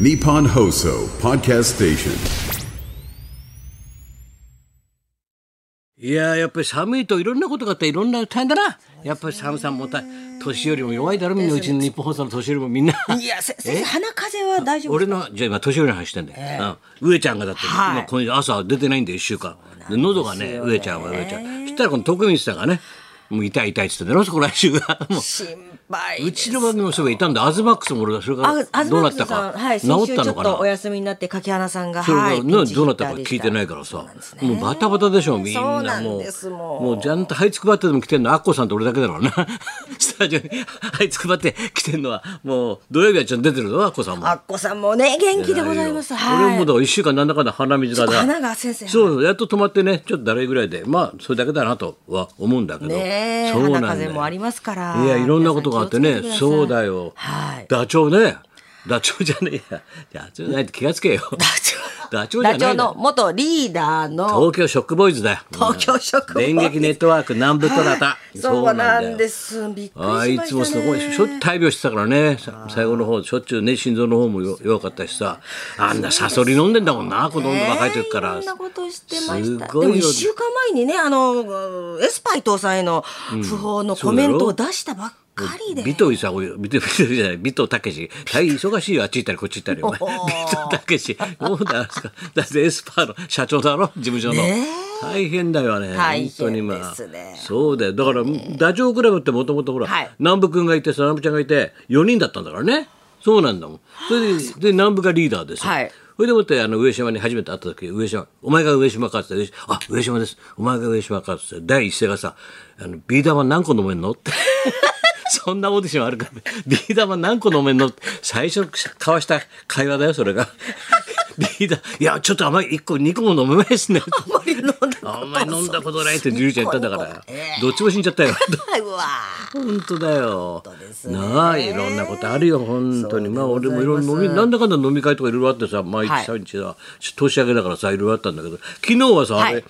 Nippon Hoso Podcast Station. いやーやっぱり寒いといろんなことがあっていろんな大変だな。やっぱり寒さもた年よりも弱いだろみんなうちの日本放送の年よりもみんな。いや、せ先生、鼻風邪は大丈夫俺のじゃあ今年寄りの話してんだよ、うん、上ちゃんがだって、はい。今今夜朝出てないんで1週間。で喉がね上ちゃんは上ちゃん。そしたらこの徳光さんがねもう痛い痛いっつってんだろそこ来週が。もう。心配うちの番組もそういたんだ。アズマックスも俺がそれあ、があどうなったか、はい、治っったのかな？とお休みになって柿花さんが、それが、はい、ねどうなったか聞いてないからさ、もうバタバタでしょみんそうなもうですもう。ちゃんと這いつくばってでも来てんのアッコさんと俺だけだろうな。スタジオに這いつくばって来てんのは。もう土曜日はちゃんと出てるぞアッコさんも。あっこさんもね、元気でございます。はい。俺もだから1週間なんだかんだ鼻水がだ鼻が先生。そうやっと止まってねちょっとだるいぐらいで。まあそれだけだなとは思うんだけど、ねえ、そうなんだよ。鼻風邪もありますから。いやいろんなことがあってね。そうだよ、はい。ダチョウねダチョウじゃねえや。ダチョウじゃないって気がつけよ。ダチョウ。ダチョウじゃダチョウないの元リーダーの。東京ショックボーイズだよ。東京ショックボーイズ。電撃ネットワーク南部虎田。そうなんです。びっくりしました、ね。あいつもすごいしょっ大病してたからね。さ最後の方しょっちゅうね心臓の方もよ弱かったしさ。あんなサソリ飲んでんだもんな子供の若い時から、いろんなことしてました。すごいよ。でも一週間前にね、あのエスパイ搭載への訃報のコメントを出したばっかりで。尾藤さん、尾藤尾藤じゃない、尾藤武史。大変忙しいよ、あっち行ったりこっち行ったり。お前尾藤武史。どうだすか？だってエスパーの社長だろ、事務所の。大変だよね。本当にまあ。そうだよ。だから、ダチョウ倶楽部ってもともとほら、はい南部君がいてさ、南部ちゃんがいて、4人だったんだからね。そうなんだもん。それで、で南部がリーダーですよ。はいそれでもってあの上島に初めて会った時上島「お前が上島か」って言って「あ上島ですお前が上島か」って第一声がさ「あのビー玉何個飲めんの?」って そんなオーディションあるから、ビー玉何個飲めんの？最初交わした会話だよそれが。ビー玉いやちょっと甘い1個2個も飲めないですね。あんまり飲んだあんまり飲んだことないってジュリちゃん言ったんだから。ええどっちも死んじゃったよ。うわ本当だよ。ね。なあいろんなことあるよ本当に。まあ俺もいろいろ飲みなんだかんだ飲み会とかいろいろあってさ毎はい。日毎日さ年明けだからさいろいろあったんだけど昨日はさ、あれはい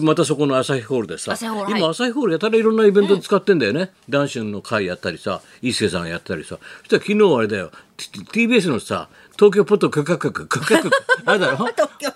またそこの朝日ホールでさ今朝日ホールやたらいろんなイベントで使ってんだよね、男子の会やったりさ一助さんやったりさ。そしたら昨日あれだよ。TBS のさ東京ポット許可局許可局。あれだろ？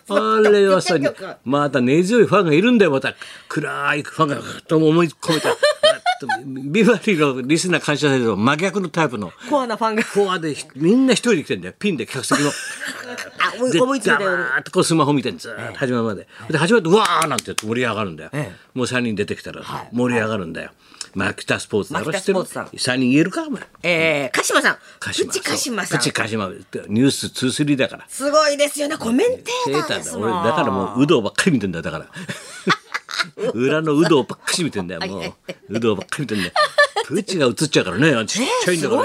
あれはさまた根強いファンがいるんだよまた。暗いファンがと思い込めた ビバリーのリスナー感謝祭と真逆のタイプのコアなファンが。コアでみんな一人で来てんだよピンで客席の。あ、思いで思いついたよーッとこうスマホ見てんずーっと始まるまで。で始まってうわーなんて盛り上がるんだよ。えもう3人出てきたら盛り上がるんだよ。マキタスポーツだろ知ってるスポーツさん ?3 人言えるかお前。えー、鹿島さん。鹿島プチ鹿島さん。プチ鹿島ニュース23だから。すごいですよね。コメンテーターだ。俺だからもう有働ばっかり見てんだよだから 裏の有働ばっかり見てんだよ もう。有働ばっかり見てんだよ。プチが映っちゃうからね。ちっちゃいんだから、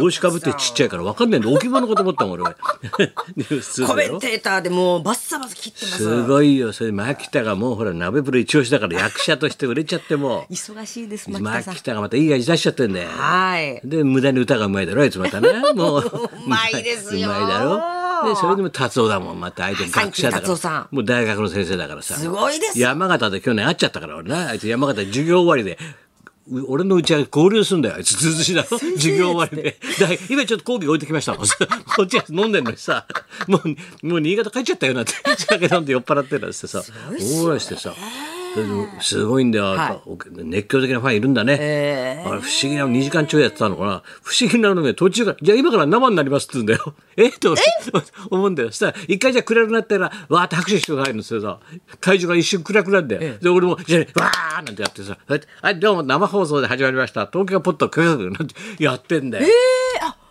帽子かぶってちっちゃいから分かんないんだ。置物かと思ったもん俺。コメンテーターでもうバッサバサ切ってます。すごいよ。それで牧田がもうほら鍋プロ一押しだから役者として売れちゃっても。忙しいです、う牧田さん。牧。田がまたいい味出しちゃってんだよ。はい。で無駄に歌がうまいだろあいつまたね。もう。うまいですよ。うまいだろでそれでも達夫だもんまた相手学者だから。もう大学の先生だからさ。すごいですよ山形で去年会っちゃったから俺なあいつ山形で授業終わりで。う俺のうちは合流すんだよあいつ。ずずしだろ授業終わりで。だ今ちょっと講義置いてきました こっちは飲んでんのにさ。もうもう新潟帰っちゃったよなんて酒飲んで酔っ払ってるなんてさ。大笑してさすごいんだよ、は熱狂的なファンいるんだね、あれ不思議な2時間ちょいやってたのかな。不思議なのね。途中から「じゃあ今から生になります」って言うんだよ。え？って俺思うんだよ。そしたら一回じゃあ暗くなったらわーって拍手して入るんですよさ。会場が一瞬暗くなるんだよ、で俺も「じゃあわー」なんてやってさ「はいどうも生放送で始まりました。東京ポットクーなんてやってんだよ、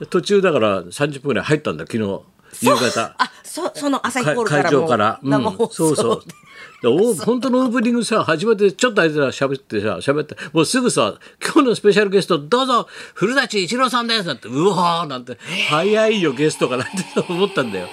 途中だから30分ぐらい入ったんだ昨日夕方。あ、そ、その朝日ホールか会らもう場から、うん。生放送そうそう 本当のオープニングさ始まってちょっとあいつら喋ってさ喋ってもうすぐさ「今日のスペシャルゲストどうぞ古舘一郎さんです」なんて「うわー」なんて「早いよゲストが」なんて思ったんだよ。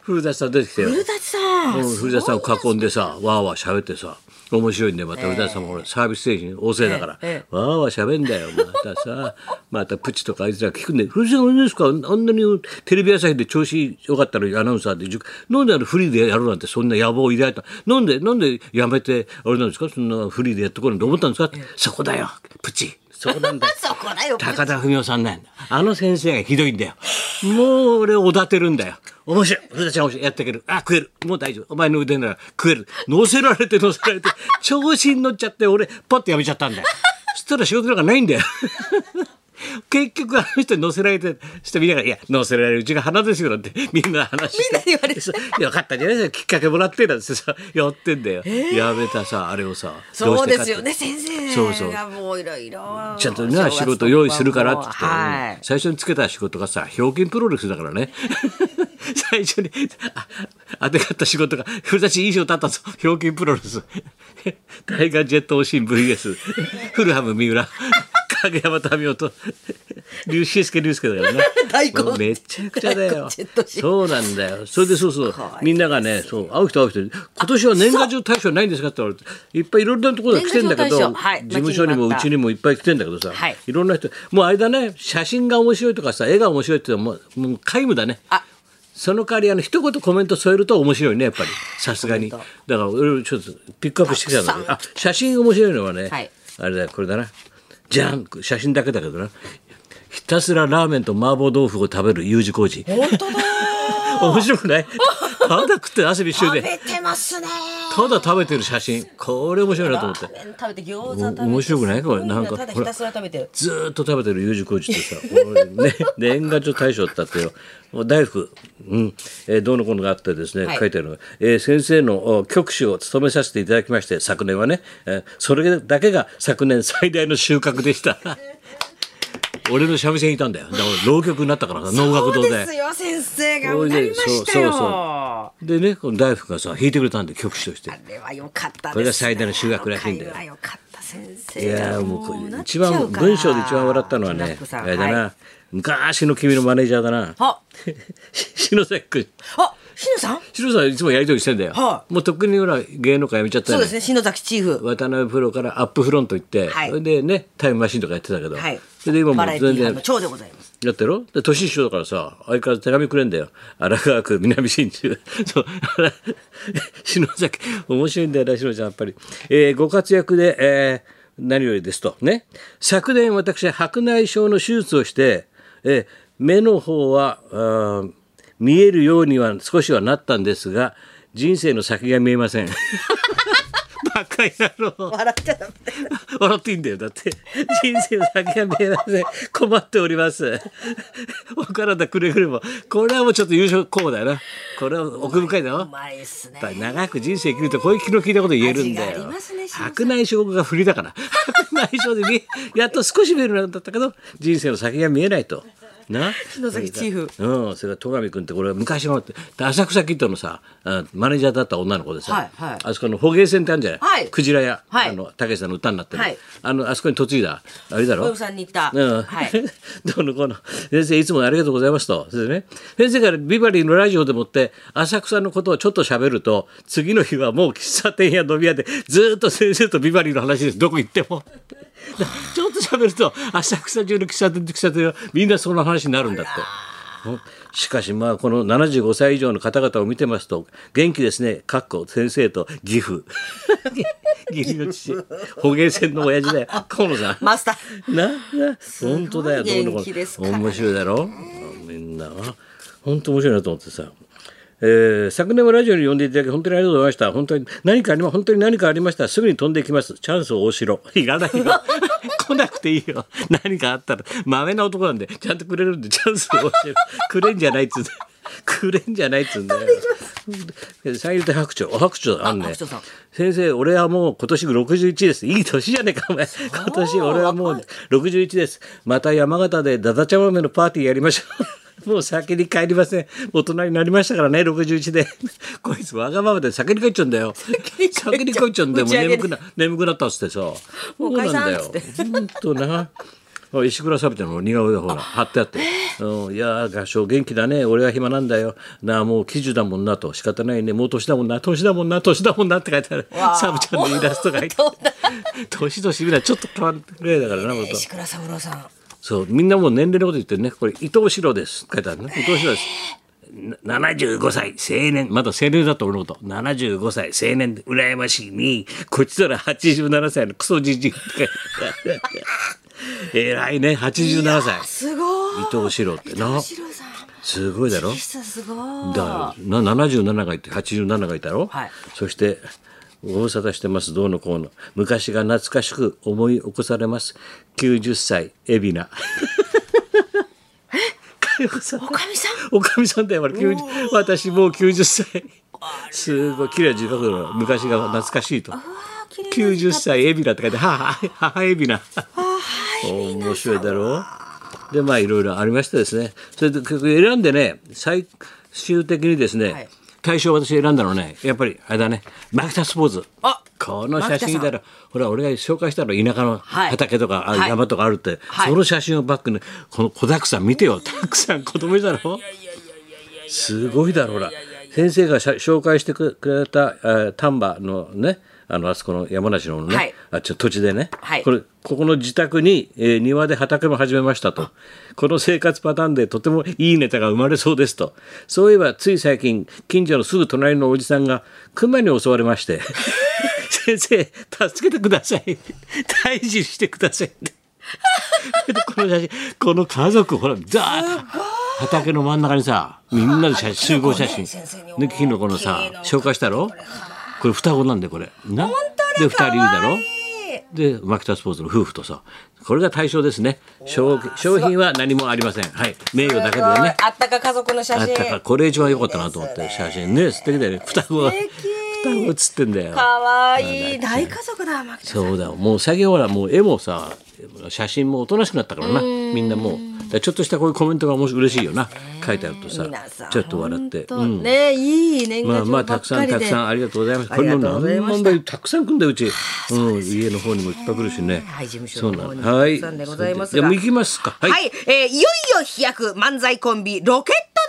古舘さん出てきてよ。古舘さん古舘さんを囲んでさわーわー喋ってさ面白いんだよまた古舘さんもサービスステージに旺盛だから、ええわーわー喋んだよまたさまたプチとかあいつら聞くんで「古舘さんあれですかあんなにテレビ朝日で調子よかったらアナウンサーでなんであのフリーでやるなんてそんな野望を抱いた？なんでなんでやめてあれなんですか？そんなフリーでやってこると思ったんですか?」そこだよプチそうなんだ。よ そこだよ。高田文夫さんなんだ。あの先生がひどいんだよ。もう俺をおだてるんだよ。面白い。俺たちは面白い。やっていける。あ食える。もう大丈夫。お前の腕なら食える。乗せられて乗せられて調子に乗っちゃって俺パッとやめちゃったんだよ。そしたら仕事なんかないんだよ 結局あの人に乗せられてしてみんなが「いや乗せられるうちが花ですよ」なんて みんな話して。みんな言われて。よかったんじゃないですかきっかけもらってなんてさ やってんだよ、やめたさあれをさどそうですよね先生そうそう。がもういろいろちゃんとね仕事用意するからって言って、はい。最初につけた仕事がさ、表金プロレスだからね。最初にあ当てがった仕事が、古舘いい賞立ったぞ、表金プロレス。タイガージェットオシン VS、フルハム三浦、影山民生と、竜介竜介だからね。大根めちゃくちゃだよ。そうなんだよ。それでそうそう、みんながね、そう、会う人会う人、今年は年賀状大賞ないんですかって言われて、いっぱいいろんなところで来てんだけど、はい事務所にもうちにもいっぱい来てんだけどさ、はいいろんな人、もうあれだね、写真が面白いとかさ、絵が面白いってもう、もう皆無だね。その代わりあの一言コメント添えると面白いねやっぱりさすがにだから俺ちょっとピックアップしてきたんだけどあ写真面白いのはね、はいあれだこれだなじゃん写真だけだけどな。ひたすらラーメンと麻婆豆腐を食べる U 字工事。本当だ 面白くない？ただ食って汗びっしょりで。食べてますねただ食べてる写真。これ面白いなと思って。食べて餃子食べ面白くない？これなんかただひたすら食べてる。ずーっと食べてる U 字工事ってさ俺ね 年賀状大賞だってよ。大福、うん。えーどうのこうのがあってですね、はい。書いてあるのが、えー先生のお局主を務めさせていただきまして昨年はね、えーそれだけが昨年最大の収穫でした俺の三味線いたんだよ。だから浪曲になったからさ能楽堂でそうですよ先生がなりましたよ。そうそうそう。でねこの大福がさ弾いてくれたんで局主として。あれは良かったですね。これが最大の修学らしいんだよあの会話良かった先い生。がやーもう一番文章で一番笑ったのはねあれだな、はい。昔の君のマネージャーだな。あ 篠崎君のさん？篠崎さんいつもやりとりしてんだよ、はもうとっくにほら芸能界辞めちゃったよね。そうですね篠崎チーフ。渡辺プロからアップフロント行って、はい。それでねタイムマシンとかやってたけど、はい。それで今もバう全然ラエティー班の長でございます。やってる？ろで年一緒だからさ相変わらず手紙くれんだよ。荒川区南新宿 そう。篠崎面白いんだよな篠ちゃんやっぱり、えーご活躍で、えー何よりですと。ね。昨年私白内障の手術をして、えー目の方はあー見えるようには少しはなったんですが人生の先が見えません。バカ野郎。笑っちゃダメ。笑っていいんだよ。だって人生の先が見えません。困っております。お体くれぐれも。これはもうちょっと優勝候補だよな。これは奥深いだろ。うまいっすね。長く人生生きるとこういう気の利いたこと言えるんだ味があよりますね。白内障が振りだから。白内障でやっと少し見えるようになったけど、人生の先が見えないと。な？篠崎チーフ。うん、それから戸上君ってこれは昔の浅草キッドのさあマネージャーだった女の子でさ、はいはい。あそこの捕鯨船ってあるんじゃない、はい。クジラ屋、はい。あのたけしさんの歌になってる、はい。あのあそこに嫁いだ。あれだろ？小籔さんに言った。うん。はい。どうのこうの。先生いつもありがとうございますと。それでね。先生からビバリーのラジオでもって浅草のことをちょっと喋ると次の日はもう喫茶店や飲み屋でずーっと先生とビバリーの話です。どこ行っても。ちょっと喋ると浅草中の喫茶店と喫茶店はみんなその話になるんだって。うんしかしまあこの75歳以上の方々を見てますと元気ですね。かっこ先生と義父義理の父。捕鯨船の親父だよ。河野さん。マスター。なな本当だよ。どうのこの面白いだろ？みんな本当面白いなと思ってさ、えー昨年はラジオに呼んでいただき本当にありがとうございました。本当に何かありま本当に何かありましたらすぐに飛んできます。チャンスを大城いらないよ。来なくていいよ。何かあったらまめな男なんでちゃんとくれるんでチャンスを大城くれんじゃないっつうんだよ。くれんじゃないっつうんだよ。三遊亭白鳥。白鳥あんね。先生俺はもう今年61です。いい年じゃねえかお前。今年俺はもう61です。また山形でダダ茶豆のパーティーやりましょうもう先に帰りません。大人になりましたからね。61で。こいつわがままで。先に帰っちゃうんだよ。先に帰っちゃう。んだよ。もう眠くな眠くなったっつってさ。もう解なんだよ散っつって。本当な。あ石倉サビちゃんの似顔絵がほら貼ってあって「うん、いやー合唱元気だね。俺は暇なんだよ。なあもう喜寿だもんな」と「仕方ないね。もう年だもんな。年だもんな。年だもんな」って書いてある。サブちゃんのイラストが入って。年々みんなちょっと変わるぐらいだからな本当。石倉三郎さんそうみんなもう年齢のこと言ってるね。これ伊藤四郎です。書いてあるね。伊藤四郎です。な75歳青年。まだ青年だと俺のこと75歳青年。で羨ましい。にこっちなら87歳のクソじじいって書いてある。偉いね。87歳。すごい。伊藤四郎ってな。すごいだろ？すごい。だからな77がいて87がいたろ、はい。そしてご無沙汰してますどうのこうの。昔が懐かしく思い起こされます。90歳海老名。えさんおかみさん？おかみさんだよ俺90私もう90歳。すごい綺麗な字書くの昔が懐かしいと。あー綺麗な90歳海老名って書いて母母海老名。面白いだろう。でまあいろいろありましてですね。それで選んでね最終的にですね、はい対象を私選んだのね。やっぱりあれだね。マキタスポーツあこの写真だろほら俺が紹介したの田舎のはい。畑とか、あはい。山とかあるって、はい。その写真をバックにこの子だくさん見てよ。たくさん子供いたろすごいだろほら。先生が紹介してくれた、えー丹波のねあのあそこの山梨のね、はい。あちょ土地でね、はい。これここの自宅に、えー庭で畑も始めましたと。この生活パターンでとてもいいネタが生まれそうですと。そういえばつい最近近所のすぐ隣のおじさんが熊に襲われまして。先生助けてください。退治してくださいって。でこの写真この家族ほらザーッと畑の真ん中にさみんなで写集合写真。で昨日このさ紹介したろ？これ双子なんでこれ。な？で二人いるだろ？でマキタスポーツの夫婦とさこれが対象ですね。商商品は何もありません。はい。名誉だけでね。あったか家族の写真。あったか。らこれ一番良かったなと思って。写真ね。素敵だよね。双子が双子写ってんだよかわいい大家族だマキそうだよ。もう最近ほらもう絵もさ写真もおとなしくなったからな。みんなもう。ちょっとしたこういうコメントが面白い嬉しいよな。書いてあるとさちょっと笑って、ねいい年賀まあまあたくさんたくさんありがとうございます。これも何万倍たくさん来んだようち、うん、家の方にもいっぱい来るしね。はい事務所の方になのはい。たくさんでございますが。じゃあ行きますか。は。はい。い、えーいよいよ飛躍漫才コンビロケット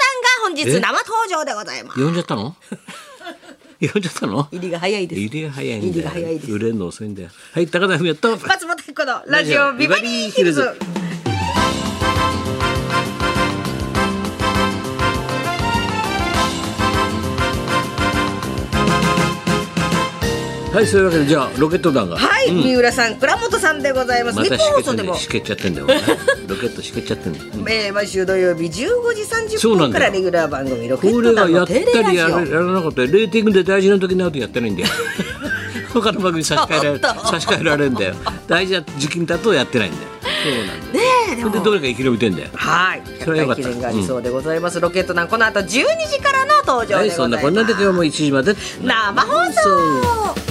団が本日え？生登場でございます。呼んじゃったの？呼んじゃったの？入りが早いです入りが早いんだよ。入りが早いです売れるの遅いんだよ。はい、高田文夫と。松本彦のラジオビバリーヒルズはい、そういうわけでじゃあロケット団が。はい、三浦さん倉本さんでございます、また日本放送でも。しけちゃってんだよ。しけちゃってんだよ。ロケットしけちゃってんだよ。うんえー毎週土曜日15時30分そうなんだよ。からレギュラー番組ロケッこト団のれがやったテレラジりやらやオらなかったりレーティングで大事な時になるとやってないんだよ。他の番組に差し替えられちょっと。差し替えられるんだよ。大事な時期だとやってないんだよ。そうなんだよ。ねえでも。でどれか生き延びてんだよ。はい。100それはよかった。回記念がありそうでございます、ロケット団この後12時からの登場はいでございます、そんなこんなで今日も1時まで。生放送